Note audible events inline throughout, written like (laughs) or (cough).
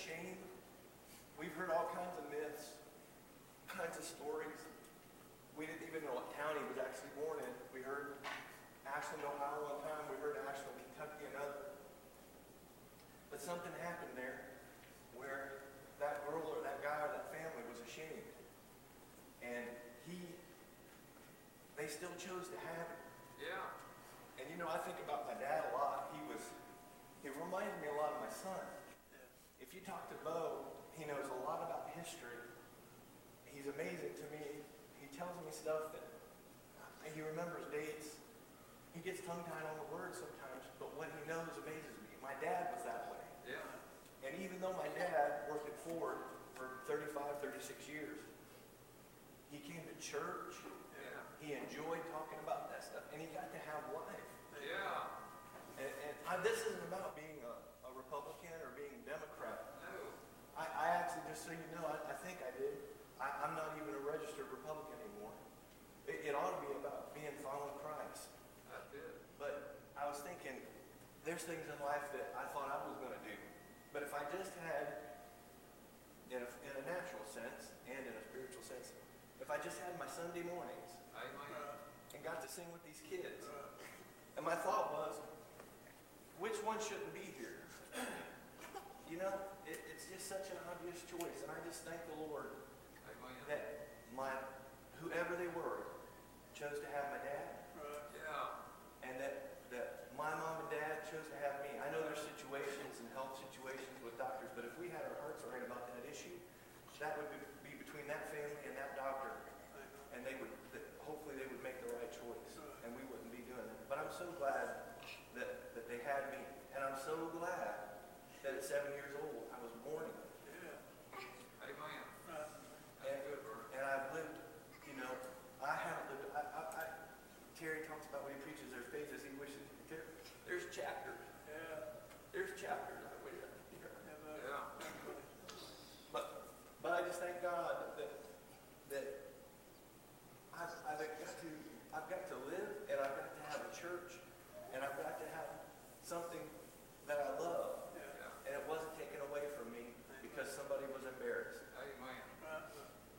shame. We've heard all kinds of myths, kinds of stories. We didn't even know what county he was actually born in. We heard Ashland, Ohio one time. We heard Ashland, Kentucky another. But something happened there where that girl or that guy or that family was ashamed. And he, they still chose to have it. Yeah. And you know, I think about my dad a lot. He was, he reminded me a lot of my son. You talk to Bo, he knows a lot about history. He's amazing to me. He tells me stuff that uh, he remembers dates. He gets tongue-tied on the words sometimes, but what he knows amazes me. My dad was that way. Yeah. And even though my dad worked at Ford for 35, 36 years, he came to church. Yeah. He enjoyed talking about that stuff, and he got to have life. Yeah. And, and I, this isn't about being a, a Republican or being Democrat. No. I, I actually, just so you know, I, I think I did. I, I'm not even a registered Republican anymore. It, it ought to be about being following Christ. That's it. But I was thinking, there's things in life that I thought I was going to do. But if I just had, in a, in a natural sense and in a spiritual sense, if I just had my Sunday mornings and got to sing with these kids, and my thought was, which one shouldn't be here? You know, it, it's just such an obvious choice, and I just thank the Lord that my whoever they were chose to have my dad, Yeah. and that that my mom and dad chose to have me. I know there's situations and health situations with doctors, but if we had our hearts right about that issue, that would be be between that family and that doctor, and they would hopefully they would make the right choice, and we wouldn't be doing that. But I'm so glad that that they had me, and I'm so glad that at seven years old I was born in it. Amen. And, That's good, Bert. and I've lived, you know, I haven't lived, I, I, I, Terry talks about when he preaches, there's pages he wishes, there, there's chapters, there's chapters I wish I could hear. Yeah. But, but I just thank God that, that I've, I've got to, I've got to live and I've got to have a church and I've got to have something that I love. Yeah. And it wasn't taken away from me because somebody was embarrassed. Amen.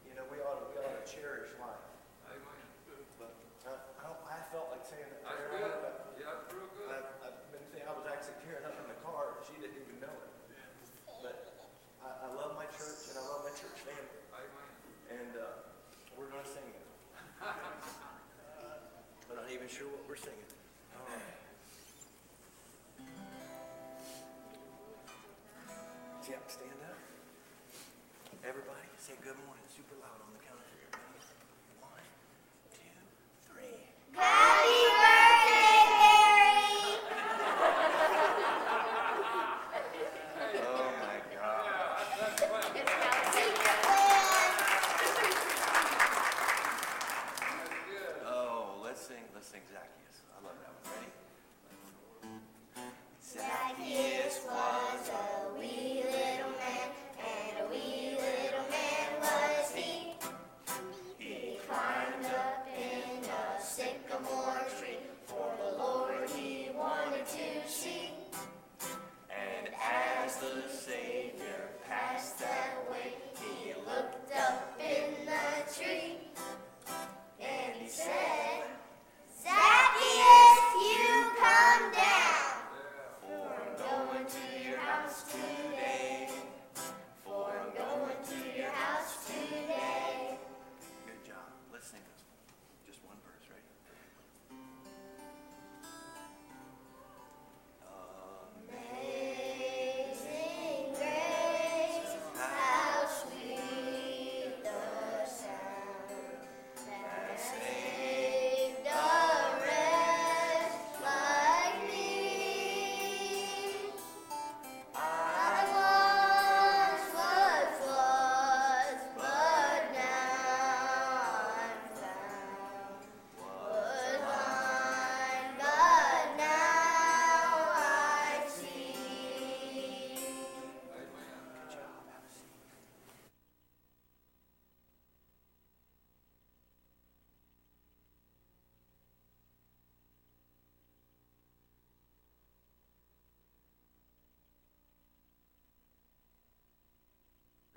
You know, we ought to, we ought to cherish life. Amen. But uh, I, don't, I felt like saying that. That's prayer. good. I, Yeah, that's real good. I've, I've been saying, I was actually tearing up in the car. She didn't even know it. But I, I love my church and I love my church family. Amen. And uh, we're going to sing it. but I'm not even sure what we're singing. All right. See, I stand up. Everybody say good morning super loud on the count of three. Ready? One, two, three. Happy birthday, Harry! Oh my God. Yeah, that's, (laughs) that's well. That's good. Oh, let's sing, let's sing Zacchaeus. I love that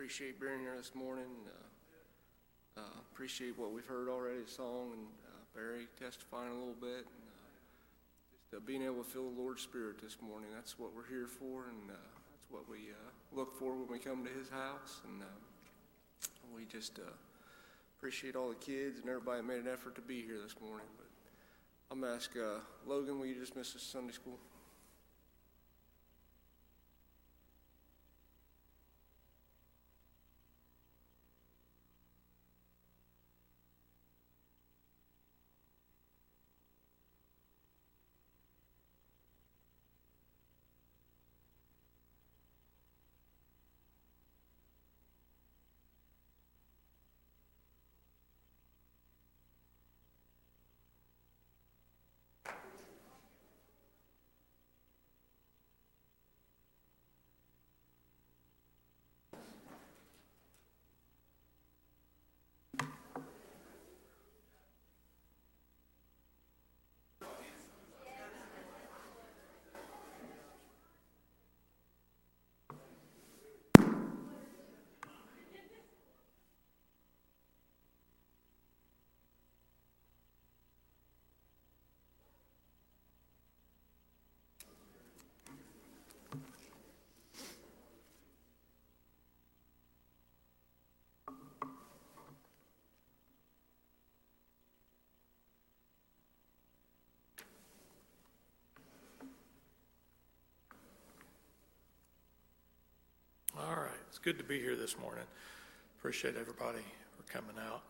Appreciate being here this morning. Uh, Uh, appreciate what we've heard already, the song, and uh, Barry testifying a little bit, and uh, just uh, being able to feel the Lord's Spirit this morning. That's what we're here for, and uh, that's what we look for when we come to His house. And we just appreciate all the kids and everybody that made an effort to be here this morning. But I'm gonna ask uh, Logan, will you dismiss us to Sunday school? All right, it's good to be here this morning. Appreciate everybody for coming out.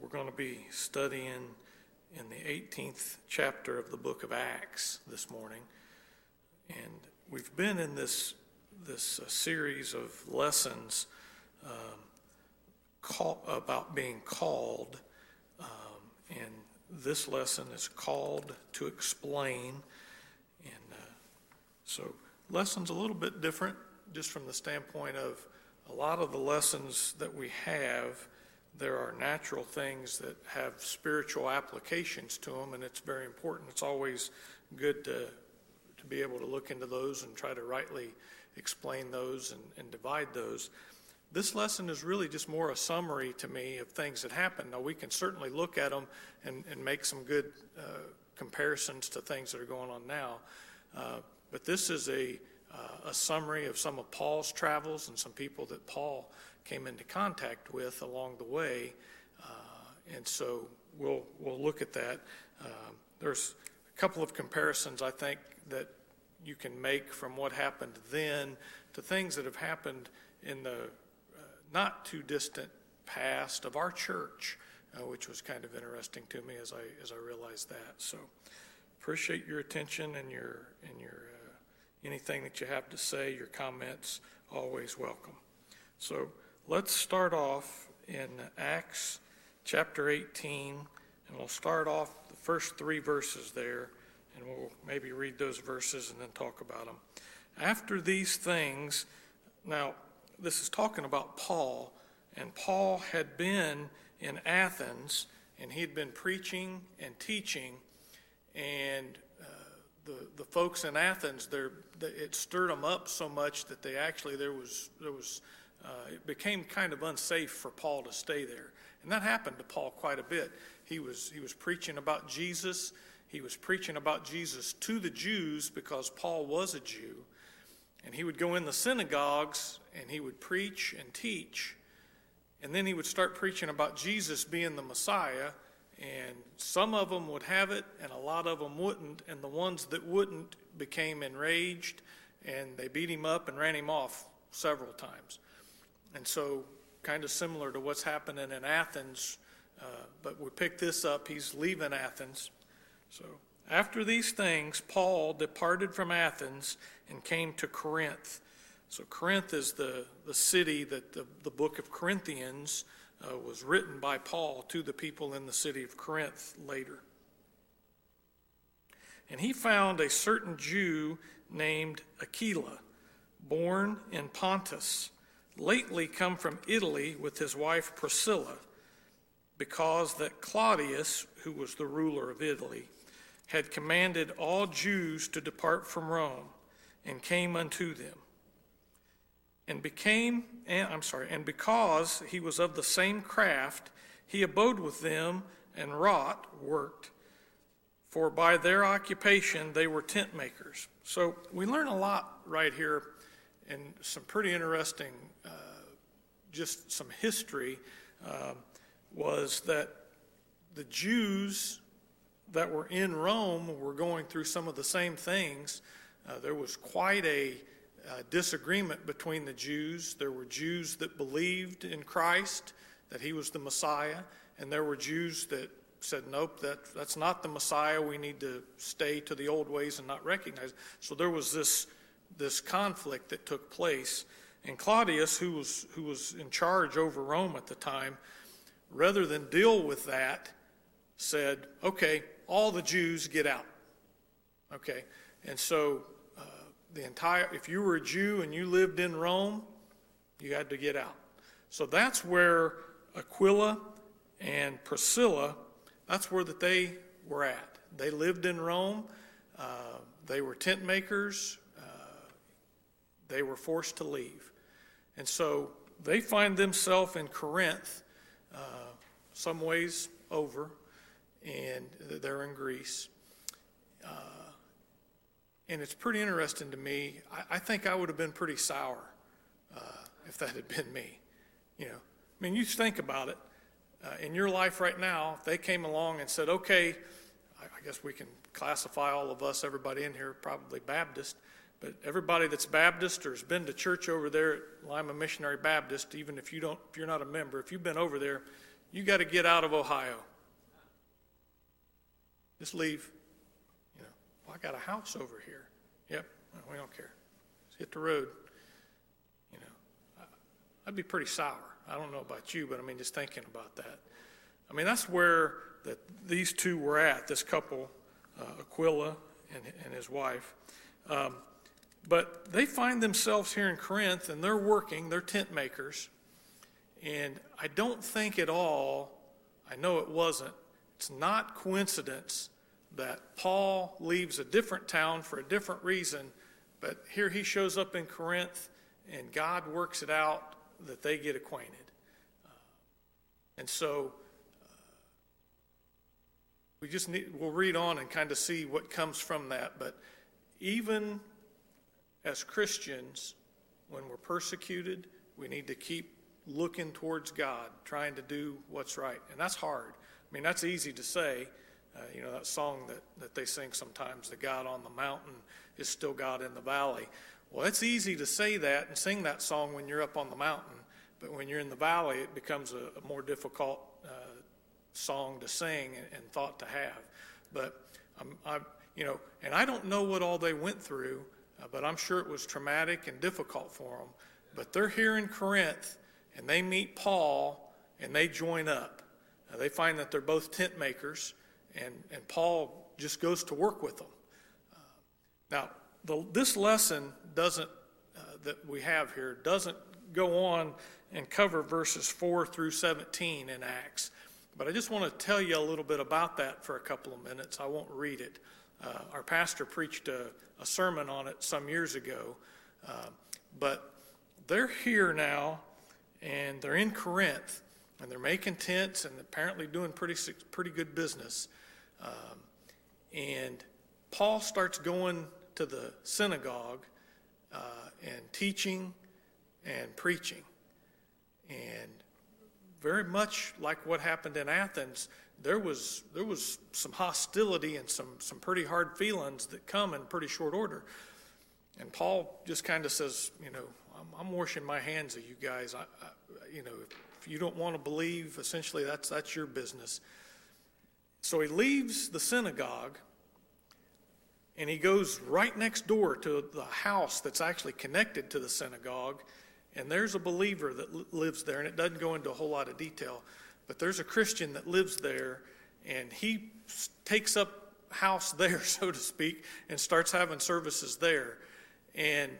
We're going to be studying in the 18th chapter of the book of Acts this morning. And we've been in this, this uh, series of lessons um, call, about being called. Um, and this lesson is called to explain. And uh, so, lesson's a little bit different just from the standpoint of a lot of the lessons that we have, there are natural things that have spiritual applications to them, and it's very important. It's always good to, to be able to look into those and try to rightly explain those and, and divide those. This lesson is really just more a summary to me of things that happened. Now, we can certainly look at them and, and make some good uh, comparisons to things that are going on now. Uh, but this is a, uh, a summary of some of Paul's travels and some people that Paul came into contact with along the way. Uh, and so we'll, we'll look at that. Uh, there's a couple of comparisons I think that you can make from what happened then to things that have happened in the uh, not too distant past of our church, uh, which was kind of interesting to me as I as I realized that. So appreciate your attention and your and your anything that you have to say, your comments, always welcome. So let's start off in Acts chapter 18, and we'll start off the first three verses there, and we'll maybe read those verses and then talk about them. After these things, now this is talking about Paul, and Paul had been in Athens, and he had been preaching and teaching, and uh, the the folks in Athens, they're, it stirred them up so much that they actually there was there was uh, it became kind of unsafe for Paul to stay there, and that happened to Paul quite a bit. He was he was preaching about Jesus. He was preaching about Jesus to the Jews because Paul was a Jew, and he would go in the synagogues and he would preach and teach, and then he would start preaching about Jesus being the Messiah. And some of them would have it, and a lot of them wouldn't. And the ones that wouldn't became enraged, and they beat him up and ran him off several times. And so, kind of similar to what's happening in Athens, uh, but we pick this up. He's leaving Athens. So, after these things, Paul departed from Athens and came to Corinth. So, Corinth is the, the city that the, the book of Corinthians uh, was written by Paul to the people in the city of Corinth later. And he found a certain Jew named Aquila, born in Pontus, lately come from Italy with his wife Priscilla, because that Claudius, who was the ruler of Italy, had commanded all Jews to depart from Rome, and came unto them. and became, and I'm sorry, and because he was of the same craft, he abode with them and wrought, worked, for by their occupation they were tent makers. So we learn a lot right here and some pretty interesting, uh, just some history um, was that the Jews that were in Rome were going through some of the same things. Uh, there was quite a uh, disagreement between the Jews. There were Jews that believed in Christ, that he was the Messiah, and there were Jews that said, nope, that, that's not the Messiah. We need to stay to the old ways and not recognize. So there was this, this conflict that took place. And Claudius, who was, who was in charge over Rome at the time, rather than deal with that, said, okay, all the Jews get out. Okay, and so uh, the entire, if you were a Jew and you lived in Rome, you had to get out. So that's where Aquila and Priscilla, that's where that they were at. They lived in Rome. Uh, they were tent makers. Uh, they were forced to leave. And so they find themselves in Corinth, uh, some ways over, and they're in Greece. Uh, and it's pretty interesting to me. I, I, think I would have been pretty sour uh, if that had been me. You know, I mean, you think about it. Uh, in your life right now, if they came along and said, okay, I, guess we can classify all of us, everybody in here, probably Baptist, but everybody that's Baptist or has been to church over there at Lima Missionary Baptist, even if you don't, if you're not a member, if you've been over there, you got to get out of Ohio. Just leave. You know, well, I got a house over here. Yep, we don't care. Just hit the road. You know, I'd be pretty sour. I don't know about you, but I mean, just thinking about that. I mean, that's where that these two were at. This couple, uh, Aquila and, and his wife. Um, but they find themselves here in Corinth, and they're working. They're tent makers, and I don't think at all. I know it wasn't it's not coincidence that Paul leaves a different town for a different reason, but here he shows up in Corinth and God works it out that they get acquainted. Uh, and so uh, we just need, we'll read on and kind of see what comes from that. But even as Christians, when we're persecuted, we need to keep looking towards God, trying to do what's right. And that's hard. I mean, that's easy to say. Uh, you know, that song that, that they sing sometimes, the God on the mountain is still God in the valley. Well, it's easy to say that and sing that song when you're up on the mountain, but when you're in the valley, it becomes a, a more difficult uh, song to sing and, and, thought to have. But I'm, I, you know, and I don't know what all they went through, uh, but I'm sure it was traumatic and difficult for them. But they're here in Corinth, and they meet Paul, and they join up. Uh, they find that they're both tent makers, and, and Paul just goes to work with them. Uh, now, the, this lesson doesn't, uh, that we have here, doesn't go on and cover verses 4 through 17 in Acts. But I just want to tell you a little bit about that for a couple of minutes. I won't read it. Uh, our pastor preached a, a, sermon on it some years ago. Uh, but they're here now, and they're in Corinth, and they're making tents and apparently doing pretty pretty good business. Um, and Paul starts going to the synagogue uh, and teaching and preaching, and very much like what happened in Athens, there was there was some hostility and some some pretty hard feelings that come in pretty short order. And Paul just kind of says, you know, I'm, I'm washing my hands of you guys. I, I you know, if you don't want to believe, essentially that's, that's your business. So he leaves the synagogue and he goes right next door to the house that's actually connected to the synagogue. And there's a believer that lives there, and it doesn't go into a whole lot of detail, but there's a Christian that lives there, and he takes up house (laughs) there, so to speak, and starts having services there. And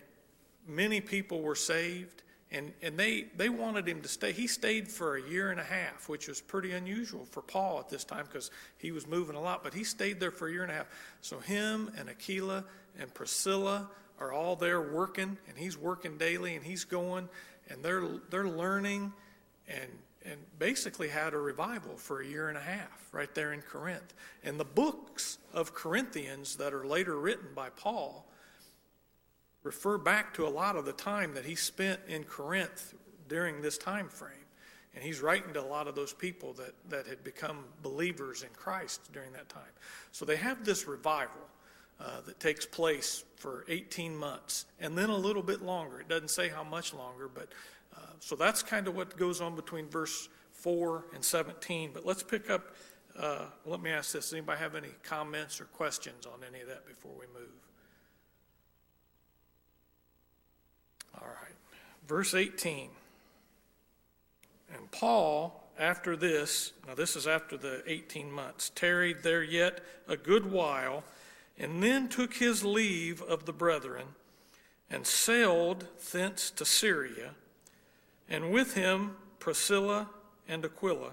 many people were saved. And, and they, they wanted him to stay. He stayed for a year and a half, which was pretty unusual for Paul at this time because he was moving a lot. But he stayed there for a year and a half. So him and Aquila and Priscilla are all there working, and he's working daily, and he's going, and they're they're learning, and and basically had a revival for a year and a half right there in Corinth. And the books of Corinthians that are later written by Paul refer back to a lot of the time that he spent in Corinth during this time frame. And he's writing to a lot of those people that, that had become believers in Christ during that time. So they have this revival uh, that takes place for 18 months and then a little bit longer. It doesn't say how much longer, but uh, so that's kind of what goes on between verse 4 and 17. But let's pick up. Uh, let me ask this. Does anybody have any comments or questions on any of that before we move? All right. Verse 18. And Paul, after this, now this is after the 18 months, tarried there yet a good while, and then took his leave of the brethren, and sailed thence to Syria, and with him Priscilla and Aquila.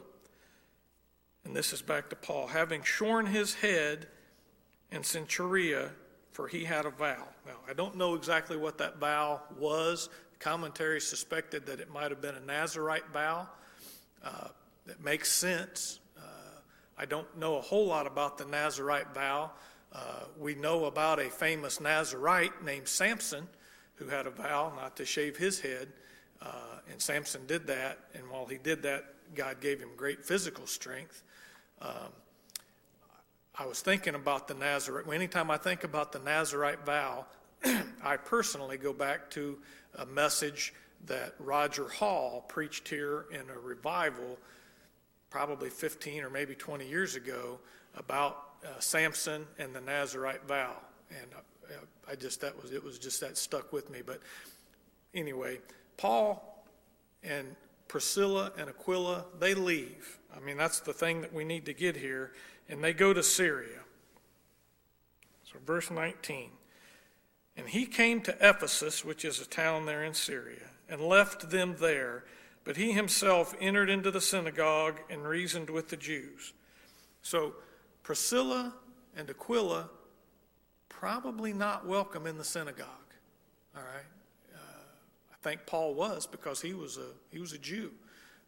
And this is back to Paul, having shorn his head in Cenchrea, for he had a vow. Now, I don't know exactly what that vow was. Commentary suspected that it might have been a Nazarite vow. Uh, that makes sense. Uh, I don't know a whole lot about the Nazarite vow. Uh, we know about a famous Nazarite named Samson who had a vow not to shave his head. Uh, and Samson did that. And while he did that, God gave him great physical strength. Um, I was thinking about the Nazarite. Anytime I think about the Nazarite vow, (clears throat) I personally go back to a message that Roger Hall preached here in a revival probably 15 or maybe 20 years ago about uh, Samson and the Nazarite vow. And uh, I just, that was, it was just that stuck with me. But anyway, Paul and Priscilla and Aquila, they leave. I mean, that's the thing that we need to get here. And they go to Syria. So, verse 19. And he came to Ephesus, which is a town there in Syria, and left them there. But he himself entered into the synagogue and reasoned with the Jews. So Priscilla and Aquila probably not welcome in the synagogue. All right, uh, I think Paul was because he was a he was a Jew.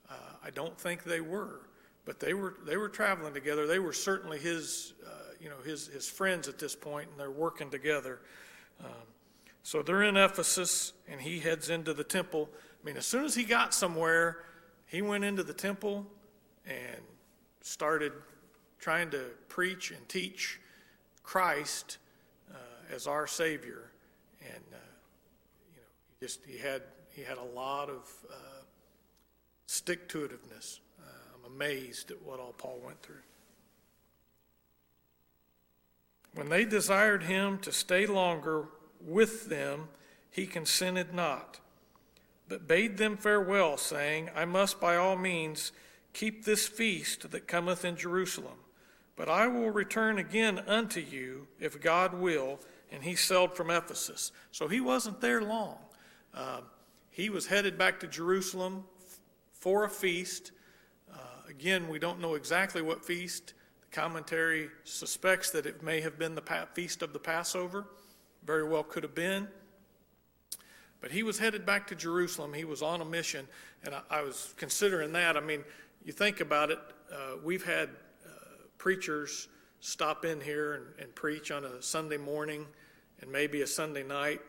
Uh, I don't think they were, but they were they were traveling together. They were certainly his uh, you know his his friends at this point, and they're working together. Um, so they're in Ephesus, and he heads into the temple. I mean, as soon as he got somewhere, he went into the temple and started trying to preach and teach Christ uh, as our Savior. And uh, you know, he just he had he had a lot of uh, stick to itiveness. Amazed at what all Paul went through. When they desired him to stay longer with them, he consented not, but bade them farewell, saying, I must by all means keep this feast that cometh in Jerusalem. But I will return again unto you, if God will. And he sailed from Ephesus. So he wasn't there long. Uh, he was headed back to Jerusalem for a feast. Again, we don't know exactly what feast. The commentary suspects that it may have been the feast of the Passover very well could have been. But he was headed back to Jerusalem. He was on a mission. And I, I was considering that. I mean, you think about it, uh, we've had uh, preachers stop in here and, and, preach on a Sunday morning and maybe a Sunday night.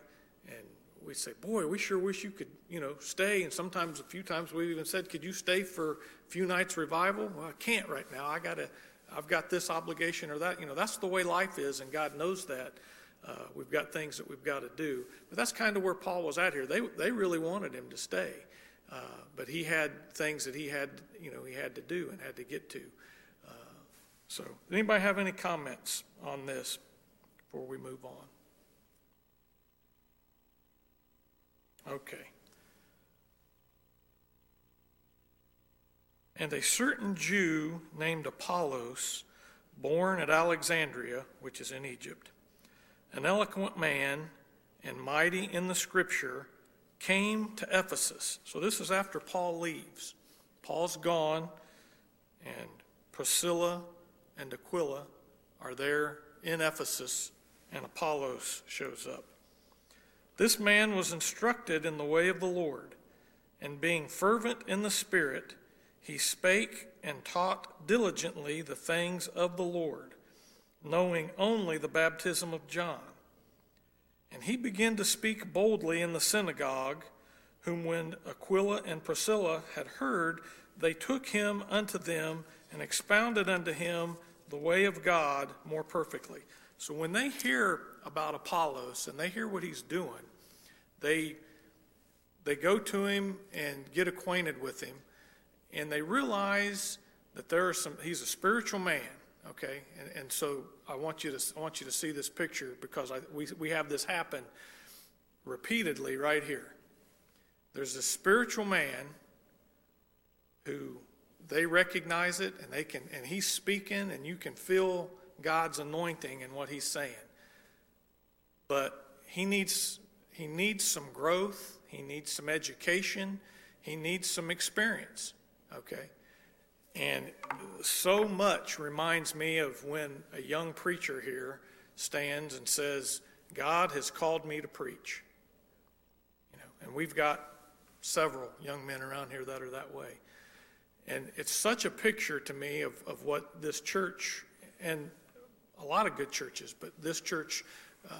We say, boy, we sure wish you could, you know, stay. And sometimes, a few times, we've even said, could you stay for a few nights revival? Well, I can't right now. I got to, I've got this obligation or that. You know, that's the way life is, and God knows that. Uh, we've got things that we've got to do. But that's kind of where Paul was at here. They, they really wanted him to stay. Uh, but he had things that he had, you know, he had to do and had to get to. Uh, so, anybody have any comments on this before we move on? Okay. And a certain Jew named Apollos, born at Alexandria, which is in Egypt, an eloquent man and mighty in the scripture, came to Ephesus. So this is after Paul leaves. Paul's gone, and Priscilla and Aquila are there in Ephesus, and Apollos shows up. This man was instructed in the way of the Lord, and being fervent in the Spirit, he spake and taught diligently the things of the Lord, knowing only the baptism of John. And he began to speak boldly in the synagogue, whom when Aquila and Priscilla had heard, they took him unto them and expounded unto him the way of God more perfectly. So when they hear about Apollos and they hear what he's doing, they they go to him and get acquainted with him, and they realize that there are some. He's a spiritual man, okay, and, and so I want you to I want you to see this picture because I, we we have this happen repeatedly right here. There's a spiritual man who they recognize it and they can and he's speaking and you can feel God's anointing in what he's saying. But he needs he needs some growth, he needs some education, he needs some experience. Okay? And so much reminds me of when a young preacher here stands and says, God has called me to preach. You know, and we've got several young men around here that are that way. And it's such a picture to me of, of what this church and a lot of good churches, but this church, uh,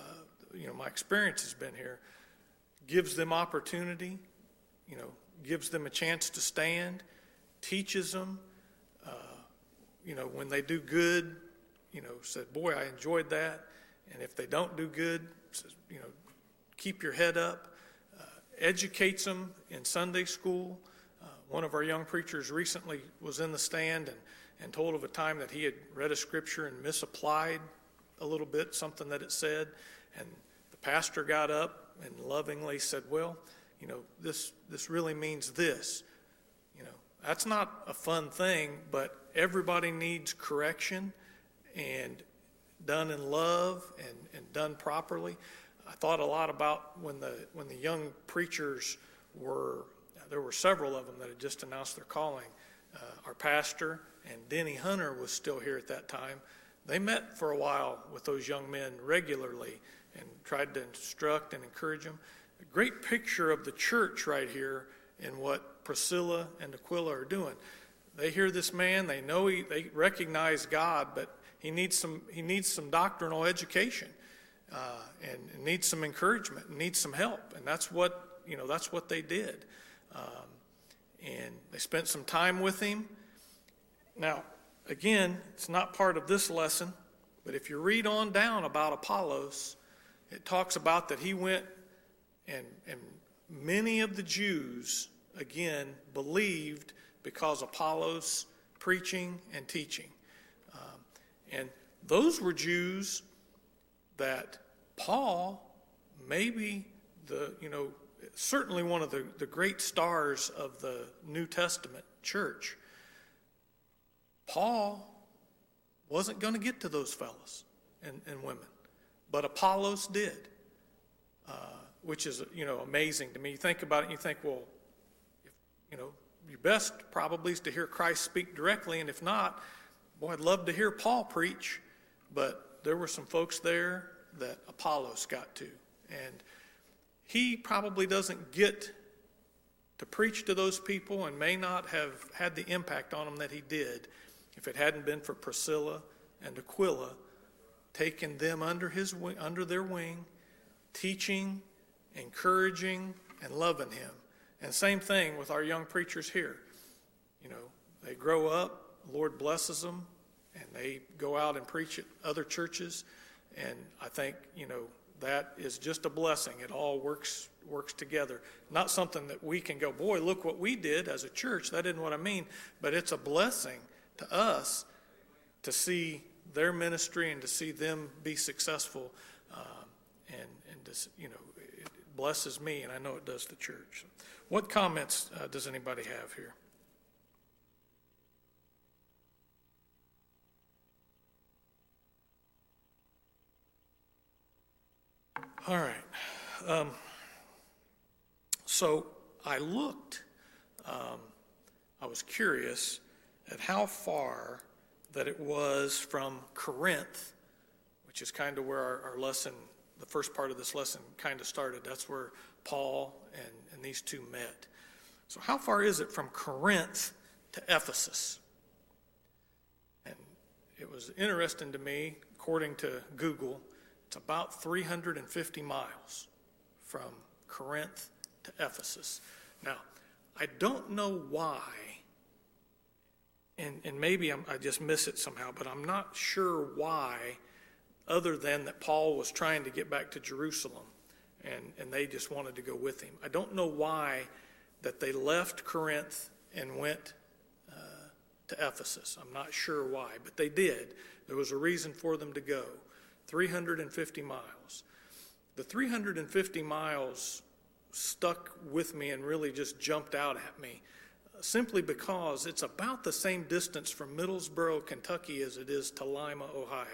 you know, my experience has been here, gives them opportunity, you know, gives them a chance to stand, teaches them, uh, you know, when they do good, you know, said, boy, I enjoyed that. And if they don't do good, says, you know, keep your head up, uh, educates them in Sunday school. Uh, one of our young preachers recently was in the stand and, and told of a time that he had read a scripture and misapplied a little bit something that it said. And the pastor got up and lovingly said, Well, you know, this, this really means this. You know, that's not a fun thing, but everybody needs correction and done in love and, and done properly. I thought a lot about when the when the young preachers were there were several of them that had just announced their calling. Uh, our pastor and Denny Hunter was still here at that time. They met for a while with those young men regularly and tried to instruct and encourage them. A great picture of the church right here in what Priscilla and Aquila are doing. They hear this man, they know he, they recognize God, but he needs some he needs some doctrinal education uh, and, needs some encouragement, and needs some help, and that's what you know that's what they did. Um, and they spent some time with him. Now, again, it's not part of this lesson, but if you read on down about Apollos, it talks about that he went and, and many of the Jews, again, believed because Apollos preaching and teaching. Um, and those were Jews that Paul, maybe the, you know, certainly one of the, the great stars of the New Testament church, Paul wasn't going to get to those fellas and, and women, but Apollos did, uh, which is you know amazing to me. You think about it, and you think, well, if, you know, your best probably is to hear Christ speak directly, and if not, boy, I'd love to hear Paul preach. But there were some folks there that Apollos got to, and he probably doesn't get to preach to those people and may not have had the impact on them that he did if it hadn't been for Priscilla and Aquila taking them under his under their wing, teaching, encouraging, and loving him. And same thing with our young preachers here. You know, they grow up, Lord blesses them, and they go out and preach at other churches. And I think, you know, that is just a blessing. It all works works together. Not something that we can go, boy, look what we did as a church. That isn't what I mean, but it's a blessing to us to see their ministry and to see them be successful. Uh, and and you know, it blesses me, and I know it does the church. What comments uh, does anybody have here? All right. Um, so I looked, um, I was curious at how far that it was from Corinth, which is kind of where our, our lesson the first part of this lesson kind of started. That's where Paul and, and these two met. So, how far is it from Corinth to Ephesus? And it was interesting to me, according to Google, it's about 350 miles from Corinth to Ephesus. Now, I don't know why, and, and maybe I'm, I just miss it somehow, but I'm not sure why, other than that Paul was trying to get back to Jerusalem and, and they just wanted to go with him. I don't know why that they left Corinth and went uh, to Ephesus. I'm not sure why, but they did. There was a reason for them to go 350 miles. The 350 miles stuck with me and really just jumped out at me simply because it's about the same distance from Middlesboro, Kentucky as it is to Lima, Ohio.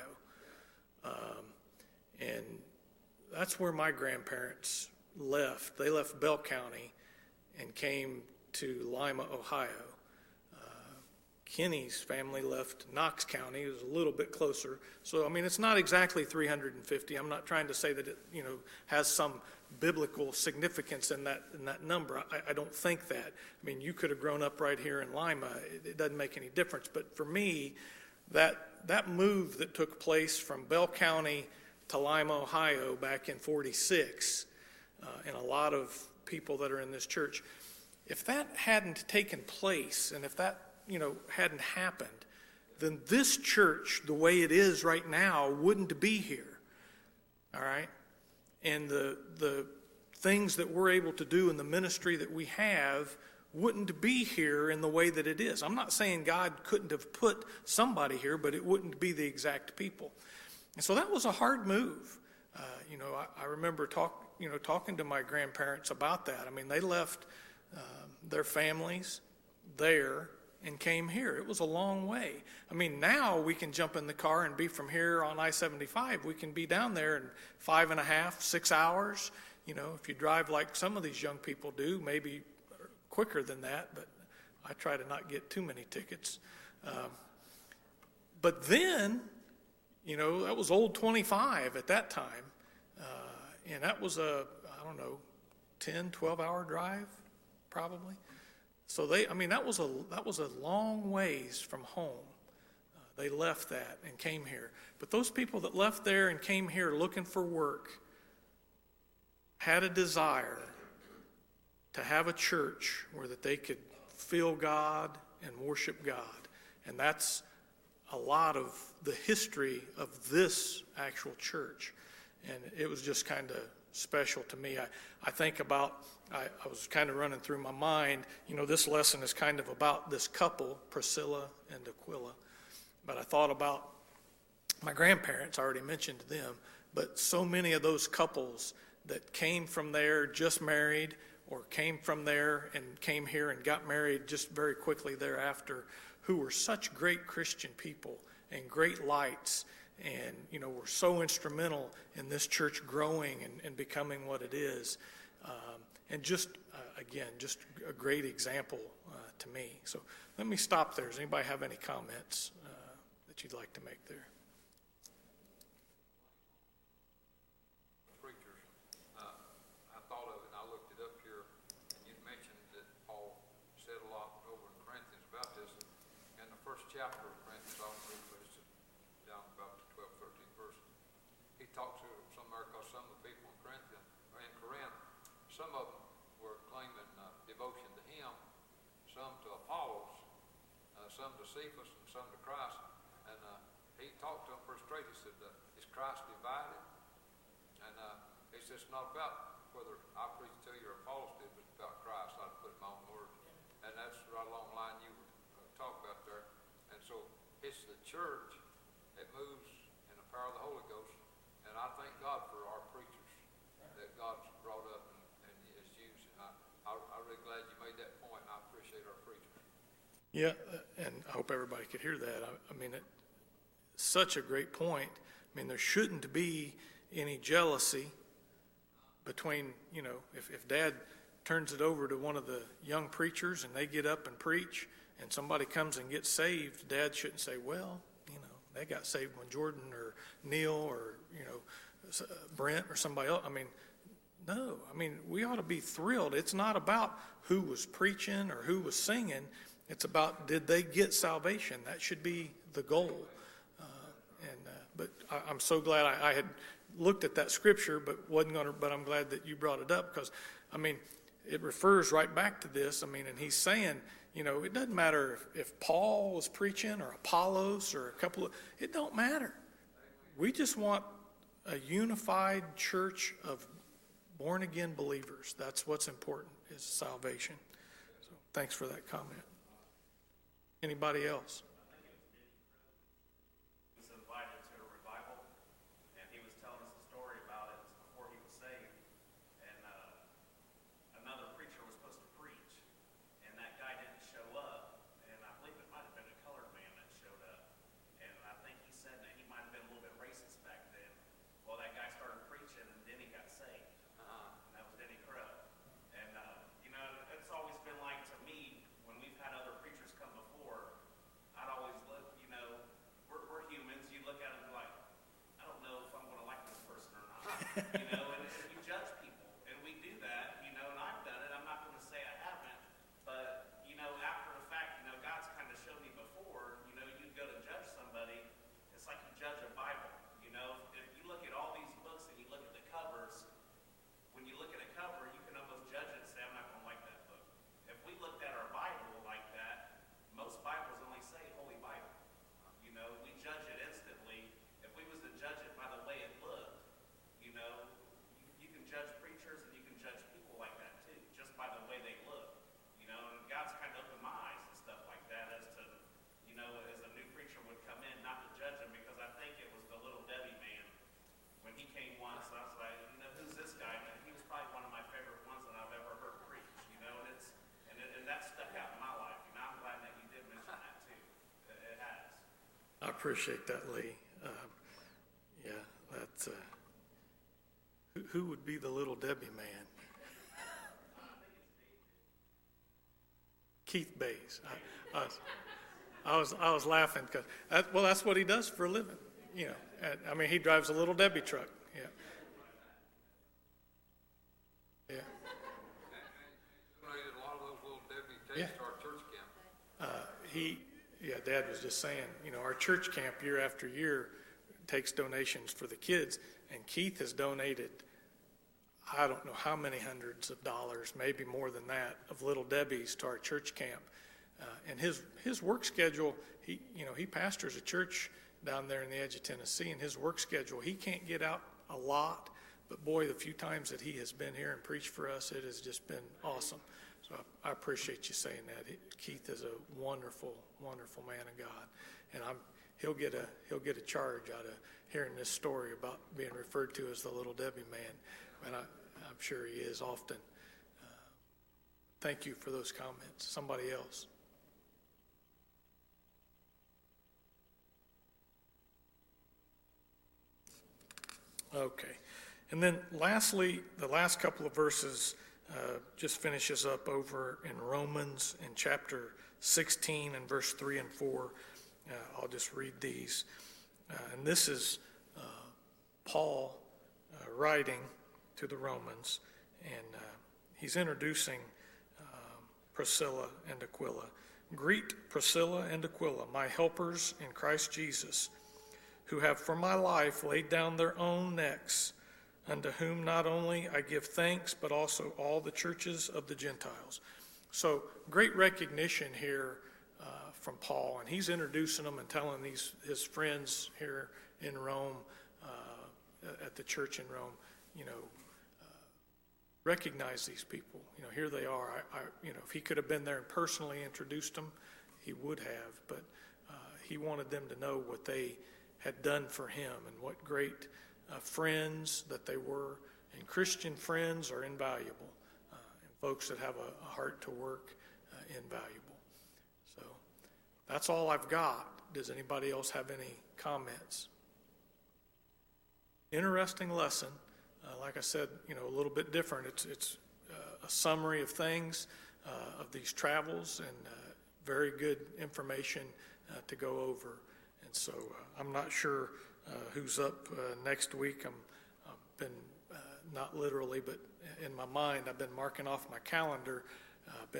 Um, and that's where my grandparents left. They left Bell County and came to Lima, Ohio. Uh, Kenny's family left Knox County. It was a little bit closer. So, I mean, it's not exactly 350. I'm not trying to say that it, you know, has some biblical significance in that in that number. I, I don't think that. I mean, you could have grown up right here in Lima. It, it doesn't make any difference. But for me, that that move that took place from Bell County to Lima, Ohio, back in '46, uh, and a lot of people that are in this church, if that hadn't taken place, and if that you know hadn't happened, then this church, the way it is right now, wouldn't be here. All right and the, the things that we're able to do in the ministry that we have wouldn't be here in the way that it is. I'm not saying God couldn't have put somebody here, but it wouldn't be the exact people. And so that was a hard move. Uh, you know, I, I, remember talk, you know, talking to my grandparents about that. I mean, they left uh, their families there and came here. It was a long way. I mean, now we can jump in the car and be from here on I 75. We can be down there in five and a half, six hours. You know, if you drive like some of these young people do, maybe quicker than that, but I try to not get too many tickets. Um, but then, you know, that was old 25 at that time. Uh, and that was a, I don't know, 10, 12 hour drive, probably. So they, I mean, that was a that was a long ways from home. Uh, they left that and came here. But those people that left there and came here looking for work had a desire to have a church where that they could feel God and worship God. And that's a lot of the history of this actual church. And it was just kind of special to me. I, I think about I, I was kind of running through my mind, you know, this lesson is kind of about this couple, Priscilla and Aquila. But I thought about my grandparents, I already mentioned them, but so many of those couples that came from there just married or came from there and came here and got married just very quickly thereafter, who were such great Christian people and great lights and you know were so instrumental in this church growing and, and becoming what it is. Um, and just, uh, again, just a great example uh, to me. So let me stop there. Does anybody have any comments uh, that you'd like to make there? preachers. Uh, I thought of it, and I looked it up here, and you mentioned that Paul said a lot over in Corinthians about this. In the first chapter of Corinthians, I'll read this down about the 12th, 13th verse. He talks to some there because some of the people in Corinthian, or in Corinth, some of them were claiming uh, devotion to him, some to Apollos, uh, some to Cephas, and some to Christ. And uh, he talked to them pretty straight. He said, uh, "Is Christ divided?" And uh, he said, "It's not about whether I preach to you or Apollos did, but it's about Christ. I put my own words." And that's right along the line you were uh, talking about there. And so it's the church that moves in the power of the Holy Ghost. And I thank God for our preachers that God's brought up and, and is used. And I, I, I'm really glad you made that point, and I appreciate our preachers. Yeah, and I hope everybody could hear that. I, I mean, it, such a great point. I mean, there shouldn't be any jealousy between, you know, if, if dad turns it over to one of the young preachers and they get up and preach and somebody comes and gets saved, dad shouldn't say, well, you know, they got saved when Jordan or Neil or, you know, uh, Brent or somebody else. I mean, no, I mean, we ought to be thrilled. It's not about who was preaching or who was singing. It's about did they get salvation? That should be the goal. Uh, and uh, but I, I'm so glad I, I had looked at that scripture, but wasn't to. But I'm glad that you brought it up because, I mean, it refers right back to this. I mean, and he's saying, you know, it doesn't matter if, if Paul was preaching or Apollos or a couple of. It don't matter. We just want a unified church of born again believers. That's what's important is salvation. So thanks for that comment. Anybody else? was invited to a revival, and he was telling us a story about it before he was saved. And uh, another preacher was supposed to preach, and that guy didn't show up. And I believe it might have been a colored man that showed up. And I think he said that he might have been a little bit racist back then. Well, that guy started preaching, and then he got saved. And that was Denny Crow. And, uh, you know, it's always been like to me, when we've had other preachers come before, I'd always look, you know, we're, we're humans. You look at them and be like, I don't know if I'm going to like this person or not. you know, and, and you judge people. And we do that, you know, and I've done it. I'm not going to say I haven't. But, you know, after the fact, you know, God's kind of showed me before, you know, you go to judge somebody, it's like you judge a Bible. You know, if you look at all these books and you look at the covers, when you look at a cover, you can almost judge it and say, I'm not going to like that book. If we looked at our Bible like that, most Bibles only say Holy Bible. You know, we judge it instantly. If we was to judge it by the way it looked, you know, you, you can judge preachers and you can judge people like that too, just by the way they look. You know, and God's kind of opened my eyes and stuff like that as to, you know, as a new preacher would come in, not to judge him because I think it was the little Debbie man when he came once, I was like, you know, who's this guy? And he was probably one of my favorite ones that I've ever heard preach, you know, and it's, and, it, and that stuck out in my life. You know, I'm glad that you did mention that too. It, it has. I appreciate that, Lee. Um, yeah, that's, uh, who, who would be the little Debbie man? Keith Bays. I, I, was, I was I was laughing because that, well, that's what he does for a living. You know, and, I mean, he drives a little Debbie truck. Yeah. Yeah. A lot of those little Debbie Yeah. to our church camp. Uh, he, Dad was just saying, you know, our church camp year after year takes donations for the kids, and Keith has donated, I don't know how many hundreds of dollars, maybe more than that, of Little Debbie's to our church camp. Uh, and his his work schedule, he you know he pastors a church down there in the edge of Tennessee, and his work schedule, he can't get out a lot, but boy, the few times that he has been here and preached for us, it has just been awesome. So I, appreciate you saying that. Keith is a wonderful, wonderful man of God, and I'm he'll get a he'll get a charge out of hearing this story about being referred to as the little Debbie man, and I, I'm sure he is often. Uh, thank you for those comments. Somebody else. Okay. And then lastly, the last couple of verses uh, just finishes up over in Romans in chapter 16 and verse 3 and 4. Uh, I'll just read these. Uh, and this is uh, Paul uh, writing to the Romans, and he's introducing um, Priscilla and Aquila. Greet Priscilla and Aquila, my helpers in Christ Jesus who have for my life laid down their own necks, unto whom not only I give thanks, but also all the churches of the Gentiles. So, great recognition here uh, from Paul, and he's introducing them and telling these his friends here in Rome, uh, at the church in Rome, you know, uh, recognize these people. You know, here they are. I, I, you know, if he could have been there and personally introduced them, he would have. But uh, he wanted them to know what they had done for him and what great uh, friends that they were. And Christian friends are invaluable, uh, and folks that have a, a heart to work, uh, invaluable. So that's all I've got. Does anybody else have any comments? Interesting lesson. Uh, like I said, you know, a little bit different. It's it's uh, a summary of things uh, of these travels and very good information to go over. And so I'm not sure who's up uh, next week. I'm been, uh, not literally, but in my mind, I've been marking off my calendar, uh, been